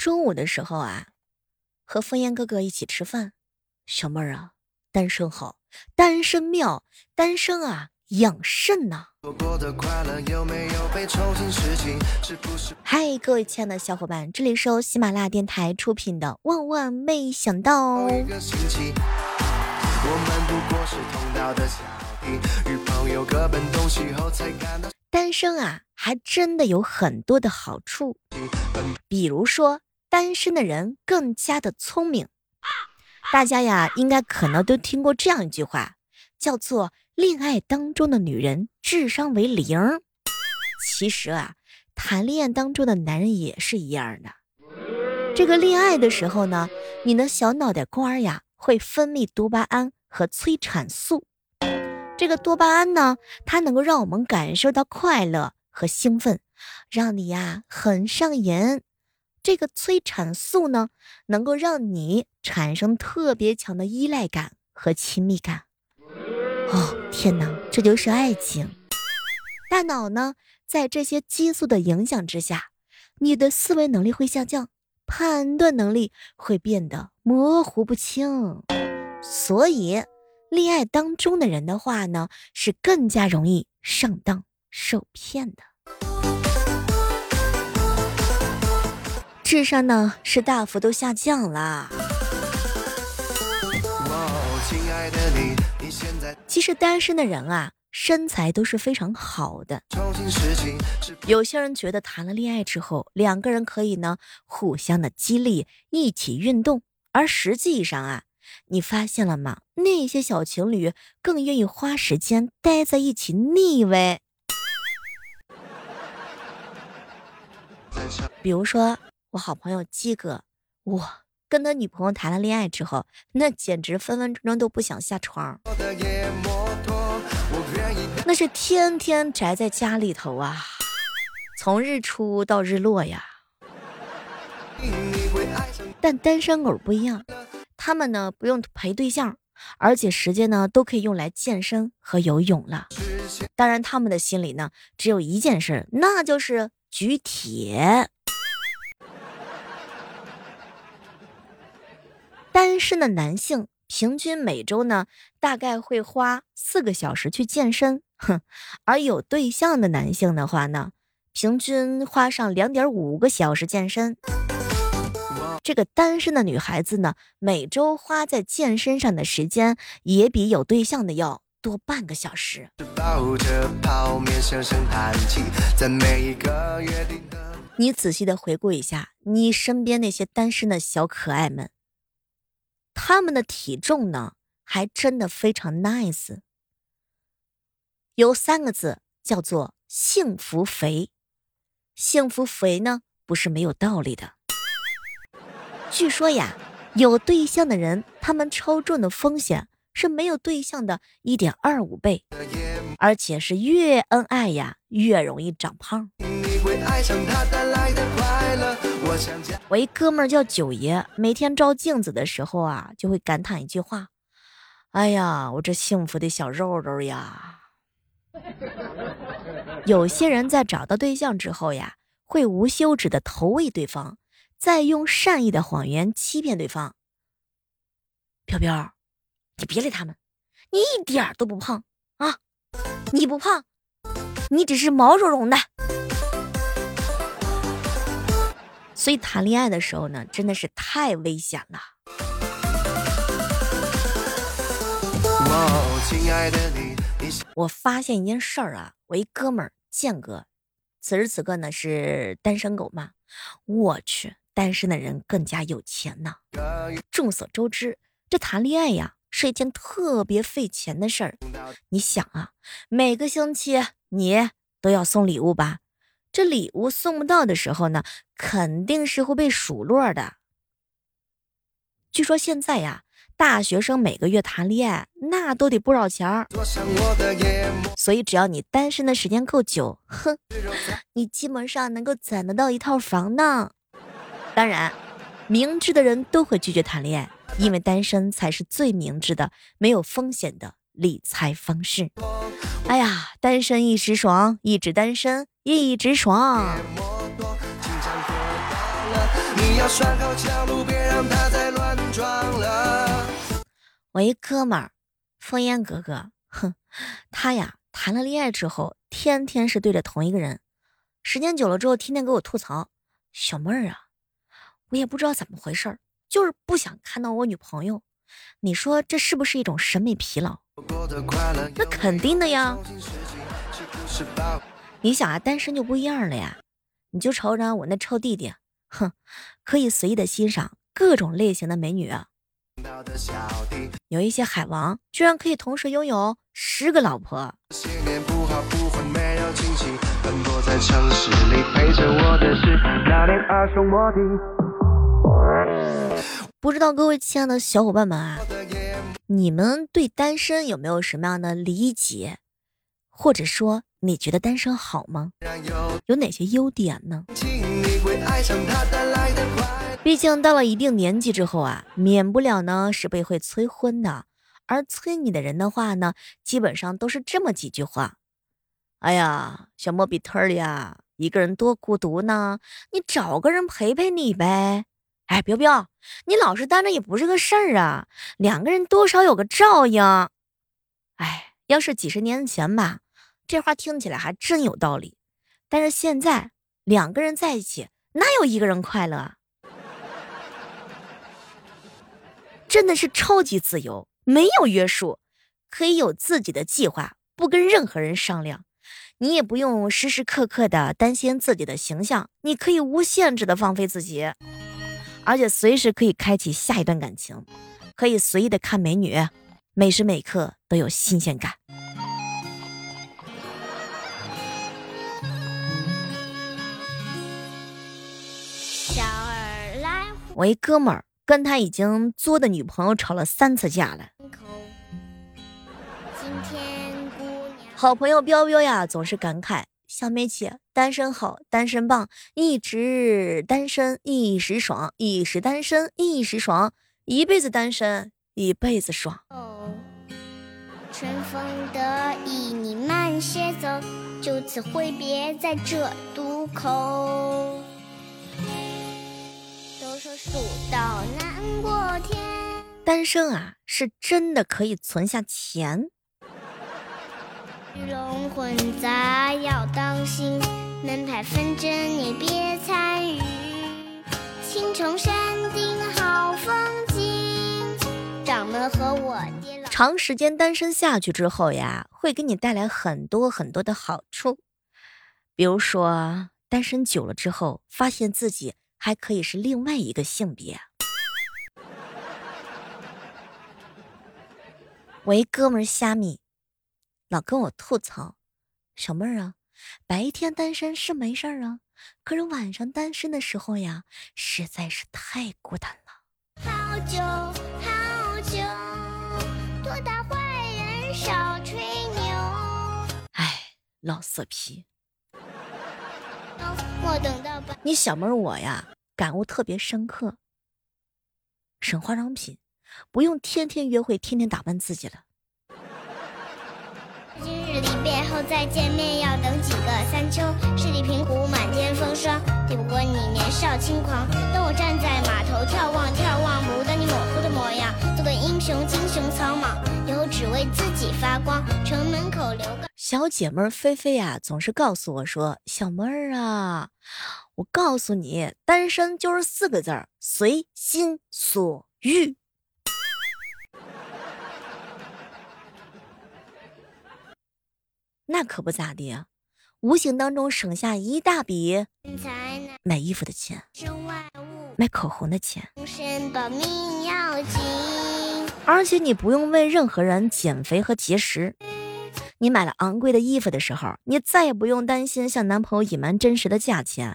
中午的时候啊，和枫叶哥哥一起吃饭，小妹儿啊，单身好，单身妙，单身啊养肾呐。嗨，各位亲爱的小伙伴，这里是由喜马拉雅电台出品的《万万没想到》。单身啊，还真的有很多的好处，比如说，单身的人更加的聪明。大家呀，应该可能都听过这样一句话，叫做“恋爱当中的女人智商为零”。其实啊，谈恋爱当中的男人也是一样的。这个恋爱的时候呢，你的小脑袋瓜呀，会分泌多巴胺和催产素。这个多巴胺呢，它能够让我们感受到快乐和兴奋，让你呀很上瘾。这个催产素呢，能够让你产生特别强的依赖感和亲密感。哦，天哪，这就是爱情！大脑呢，在这些激素的影响之下，你的思维能力会下降，判断能力会变得模糊不清，所以。恋爱当中的人的话呢，是更加容易上当受骗的，智商呢是大幅度下降啦。其实单身的人啊，身材都是非常好的。有些人觉得谈了恋爱之后，两个人可以呢互相的激励，一起运动，而实际上啊。你发现了吗？那些小情侣更愿意花时间待在一起腻歪。比如说我好朋友鸡哥，哇，跟他女朋友谈了恋爱之后，那简直分分钟钟都不想下床，那是天天宅在家里头啊，从日出到日落呀。但单身狗不一样。他们呢不用陪对象，而且时间呢都可以用来健身和游泳了。当然，他们的心里呢只有一件事，那就是举铁。单身的男性平均每周呢大概会花四个小时去健身，哼，而有对象的男性的话呢，平均花上两点五个小时健身。这个单身的女孩子呢，每周花在健身上的时间也比有对象的要多半个小时。你仔细的回顾一下，你身边那些单身的小可爱们，他们的体重呢，还真的非常 nice。有三个字叫做幸福肥，幸福肥呢，不是没有道理的。据说呀，有对象的人，他们超重的风险是没有对象的一点二五倍，而且是越恩爱呀，越容易长胖。会爱上他带来的快乐我一哥们儿叫九爷，每天照镜子的时候啊，就会感叹一句话：“哎呀，我这幸福的小肉肉呀！”有些人在找到对象之后呀，会无休止的投喂对方。再用善意的谎言欺骗对方。飘飘，你别理他们，你一点都不胖啊！你不胖，你只是毛茸茸的。所以谈恋爱的时候呢，真的是太危险了。我发现一件事儿啊，我一哥们儿建哥，此时此刻呢是单身狗嘛，我去。单身的人更加有钱呢。众所周知，这谈恋爱呀是一件特别费钱的事儿。你想啊，每个星期你都要送礼物吧？这礼物送不到的时候呢，肯定是会被数落的。据说现在呀，大学生每个月谈恋爱那都得不少钱儿。所以只要你单身的时间够久，哼，你基本上能够攒得到一套房呢。当然，明智的人都会拒绝谈恋爱，因为单身才是最明智的、没有风险的理财方式。哎呀，单身一时爽，一直单身一直爽。我一哥们儿，风烟哥哥，哼，他呀谈了恋爱之后，天天是对着同一个人，时间久了之后，天天给我吐槽，小妹儿啊，我也不知道怎么回事儿，就是不想看到我女朋友。你说这是不是一种审美疲劳？那肯定的呀。你想啊，单身就不一样了呀。你就瞅瞅我那臭弟弟，哼，可以随意的欣赏各种类型的美女。有一些海王居然可以同时拥有十个老婆。不知道各位亲爱的小伙伴们啊，你们对单身有没有什么样的理解？或者说，你觉得单身好吗？有哪些优点呢？毕竟到了一定年纪之后啊，免不了呢是被会催婚的。而催你的人的话呢，基本上都是这么几句话：哎呀，小莫比特里呀，一个人多孤独呢，你找个人陪陪你呗。哎，彪彪，你老是单着也不是个事儿啊，两个人多少有个照应。哎，要是几十年前吧，这话听起来还真有道理。但是现在两个人在一起，哪有一个人快乐啊？真的是超级自由，没有约束，可以有自己的计划，不跟任何人商量。你也不用时时刻刻的担心自己的形象，你可以无限制的放飞自己。而且随时可以开启下一段感情，可以随意的看美女，每时每刻都有新鲜感。我一哥们儿跟他已经作的女朋友吵了三次架了。好朋友彪彪呀，总是感慨。小妹姐，单身好，单身棒，一直单身一时爽，一时单身一时爽，一辈子单身一辈子爽。春风得意，你慢些走，就此挥别在这渡口。都说蜀道难过天，单身啊，是真的可以存下钱。鱼龙混杂要当心，门派纷争你别参与。青城山顶好风景，掌门和我爹老。长时间单身下去之后呀，会给你带来很多很多的好处。比如说，单身久了之后，发现自己还可以是另外一个性别。喂，哥们儿虾米。老跟我吐槽，小妹儿啊，白天单身是没事儿啊，可是晚上单身的时候呀，实在是太孤单了。好久好久，多大坏人少吹牛。哎，老色批。我等到你小妹儿我呀，感悟特别深刻。省化妆品，不用天天约会，天天打扮自己了。今日离别后再见面，要等几个三秋。十里平湖满天风霜，抵不过你年少轻狂。当我站在码头眺望眺望，不到你模糊的模样。做个英雄，英雄草莽，以后只为自己发光。城门口留个小姐妹菲菲啊，总是告诉我说：“小妹儿啊，我告诉你，单身就是四个字儿，随心所欲。”那可不咋地啊，无形当中省下一大笔买衣服的钱，买口红的钱，而且你不用为任何人减肥和节食。你买了昂贵的衣服的时候，你再也不用担心向男朋友隐瞒真实的价钱。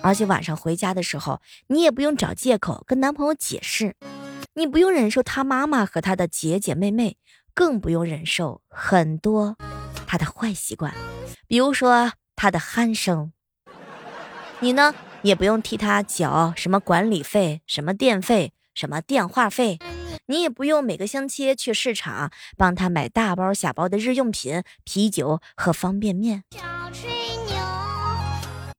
而且晚上回家的时候，你也不用找借口跟男朋友解释，你不用忍受他妈妈和他的姐姐妹妹。更不用忍受很多他的坏习惯，比如说他的鼾声。你呢，也不用替他缴什么管理费、什么电费、什么电话费，你也不用每个星期去市场帮他买大包小包的日用品、啤酒和方便面。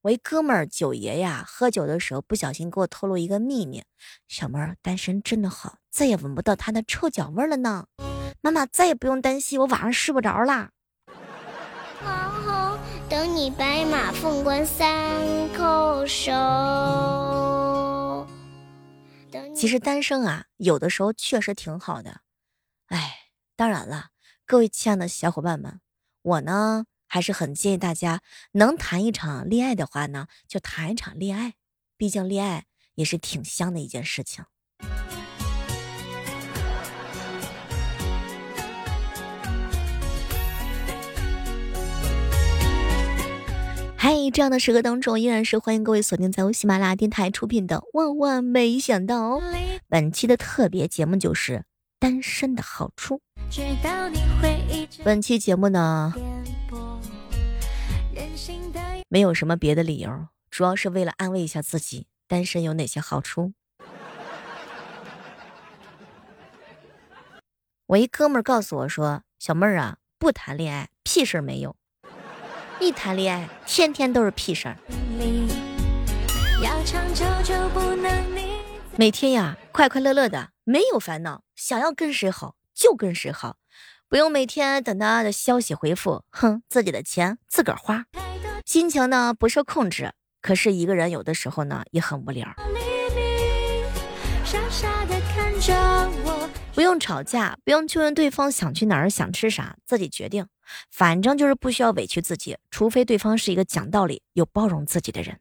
我一哥们儿九爷呀，喝酒的时候不小心给我透露一个秘密：小妹儿单身真的好，再也闻不到他的臭脚味了呢。妈妈再也不用担心我晚上睡不着啦。王后等你白马凤冠三叩首。其实单身啊，有的时候确实挺好的。哎，当然了，各位亲爱的小伙伴们，我呢还是很建议大家能谈一场恋爱的话呢，就谈一场恋爱，毕竟恋爱也是挺香的一件事情。嗨，这样的时刻当中，依然是欢迎各位锁定在由喜马拉雅电台出品的《万万没想到》。本期的特别节目就是单身的好处。本期节目呢，没有什么别的理由，主要是为了安慰一下自己，单身有哪些好处。我一哥们儿告诉我说：“小妹儿啊，不谈恋爱屁事儿没有。”一谈恋爱，天天都是屁事儿。每天呀，快快乐乐的，没有烦恼，想要跟谁好就跟谁好，不用每天等他的消息回复。哼，自己的钱自个儿花，心情呢不受控制。可是一个人有的时候呢也很无聊。不用吵架，不用去问对方想去哪儿、想吃啥，自己决定。反正就是不需要委屈自己，除非对方是一个讲道理、有包容自己的人。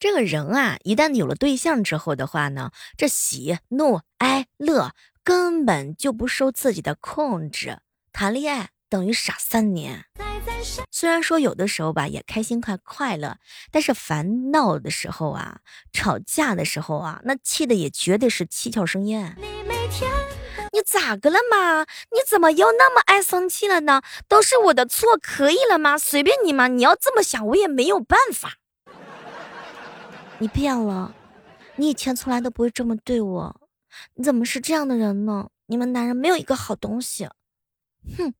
这个人啊，一旦有了对象之后的话呢，这喜怒哀乐根本就不受自己的控制，谈恋爱。等于傻三年。虽然说有的时候吧也开心快快乐，但是烦恼的时候啊，吵架的时候啊，那气的也绝对是七窍生烟。你咋个了嘛？你怎么又那么爱生气了呢？都是我的错，可以了吗？随便你嘛，你要这么想，我也没有办法。你变了，你以前从来都不会这么对我，你怎么是这样的人呢？你们男人没有一个好东西，哼。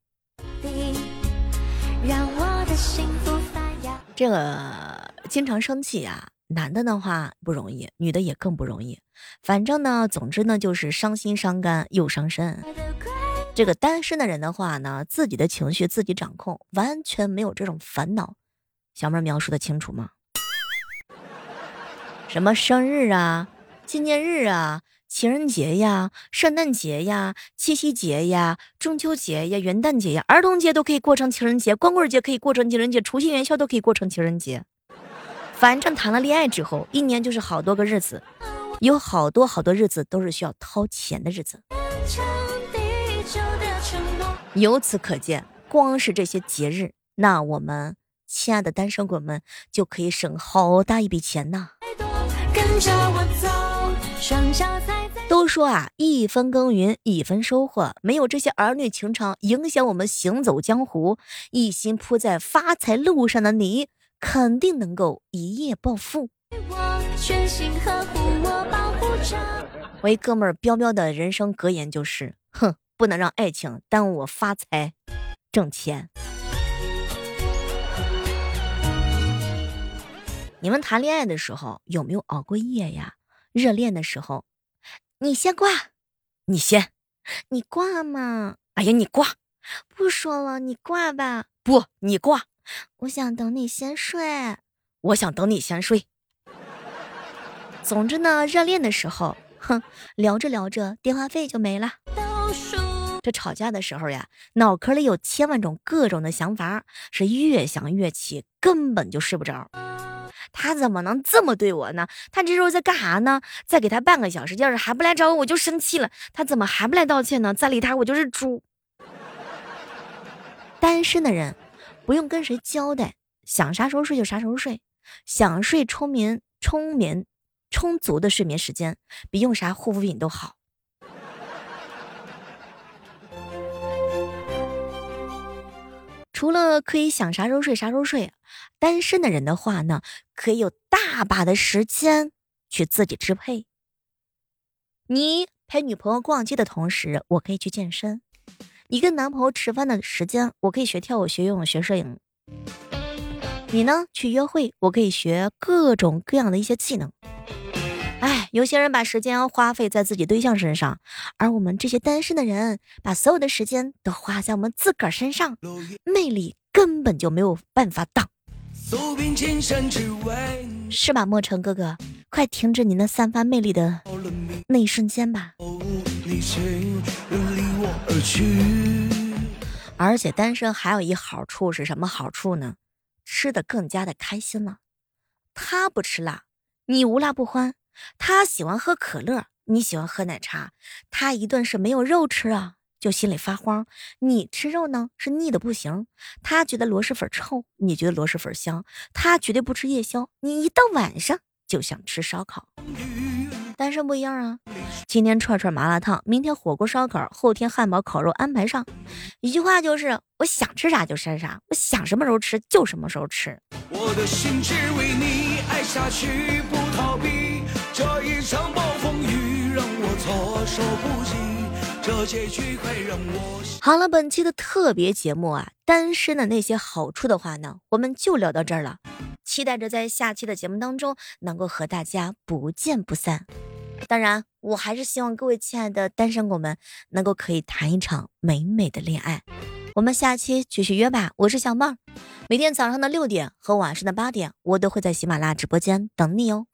这个经常生气呀，男的的话不容易，女的也更不容易。反正呢，总之呢，就是伤心伤肝又伤身。这个单身的人的话呢，自己的情绪自己掌控，完全没有这种烦恼。小妹描述的清楚吗？什么生日啊，纪念日啊？情人节呀，圣诞节呀，七夕节呀，中秋节呀，元旦节呀，儿童节都可以过成情人节，光棍节可以过成情人节，除夕元宵都可以过成情人节。反正谈了恋爱之后，一年就是好多个日子，有好多好多日子都是需要掏钱的日子。由此可见，光是这些节日，那我们亲爱的单身狗们就可以省好大一笔钱呢。跟着我走。都说啊，一分耕耘一分收获，没有这些儿女情长影响我们行走江湖，一心扑在发财路上的你，肯定能够一夜暴富。我一哥们儿彪彪的人生格言就是：哼，不能让爱情耽误我发财挣钱。你们谈恋爱的时候有没有熬过夜呀？热恋的时候，你先挂，你先，你挂嘛？哎呀，你挂，不说了，你挂吧。不，你挂。我想等你先睡，我想等你先睡。总之呢，热恋的时候，哼，聊着聊着，电话费就没了。这吵架的时候呀，脑壳里有千万种各种的想法，是越想越气，根本就睡不着。他怎么能这么对我呢？他这时候在干啥呢？再给他半个小时，要是还不来找我，我就生气了。他怎么还不来道歉呢？再理他，我就是猪。单身的人不用跟谁交代，想啥时候睡就啥时候睡，想睡充眠、充眠充足的睡眠时间，比用啥护肤品都好。除了可以想啥时候睡啥时候睡，单身的人的话呢，可以有大把的时间去自己支配。你陪女朋友逛街的同时，我可以去健身；你跟男朋友吃饭的时间，我可以学跳舞、学游泳、学摄影。你呢？去约会，我可以学各种各样的一些技能。有些人把时间花费在自己对象身上，而我们这些单身的人，把所有的时间都花在我们自个儿身上，魅力根本就没有办法挡。是吧，莫尘哥哥？快停止你那散发魅力的那一瞬间吧！而且单身还有一好处是什么好处呢？吃的更加的开心了。他不吃辣，你无辣不欢；他喜欢喝可乐，你喜欢喝奶茶。他一顿是没有肉吃啊。就心里发慌，你吃肉呢是腻的不行，他觉得螺蛳粉臭，你觉得螺蛳粉香，他绝对不吃夜宵，你一到晚上就想吃烧烤。单身不一样啊，今天串串麻辣烫，明天火锅烧烤，后天汉堡烤肉安排上，一句话就是我想吃啥就吃啥，我想什么时候吃就什么时候吃。我的心只为你爱下去，不逃避这一场暴风雨，让我措手不及。这结局快让我好了，本期的特别节目啊，单身的那些好处的话呢，我们就聊到这儿了。期待着在下期的节目当中能够和大家不见不散。当然，我还是希望各位亲爱的单身狗们能够可以谈一场美美的恋爱。我们下期继续约吧，我是小妹儿，每天早上的六点和晚上的八点，我都会在喜马拉雅直播间等你哦。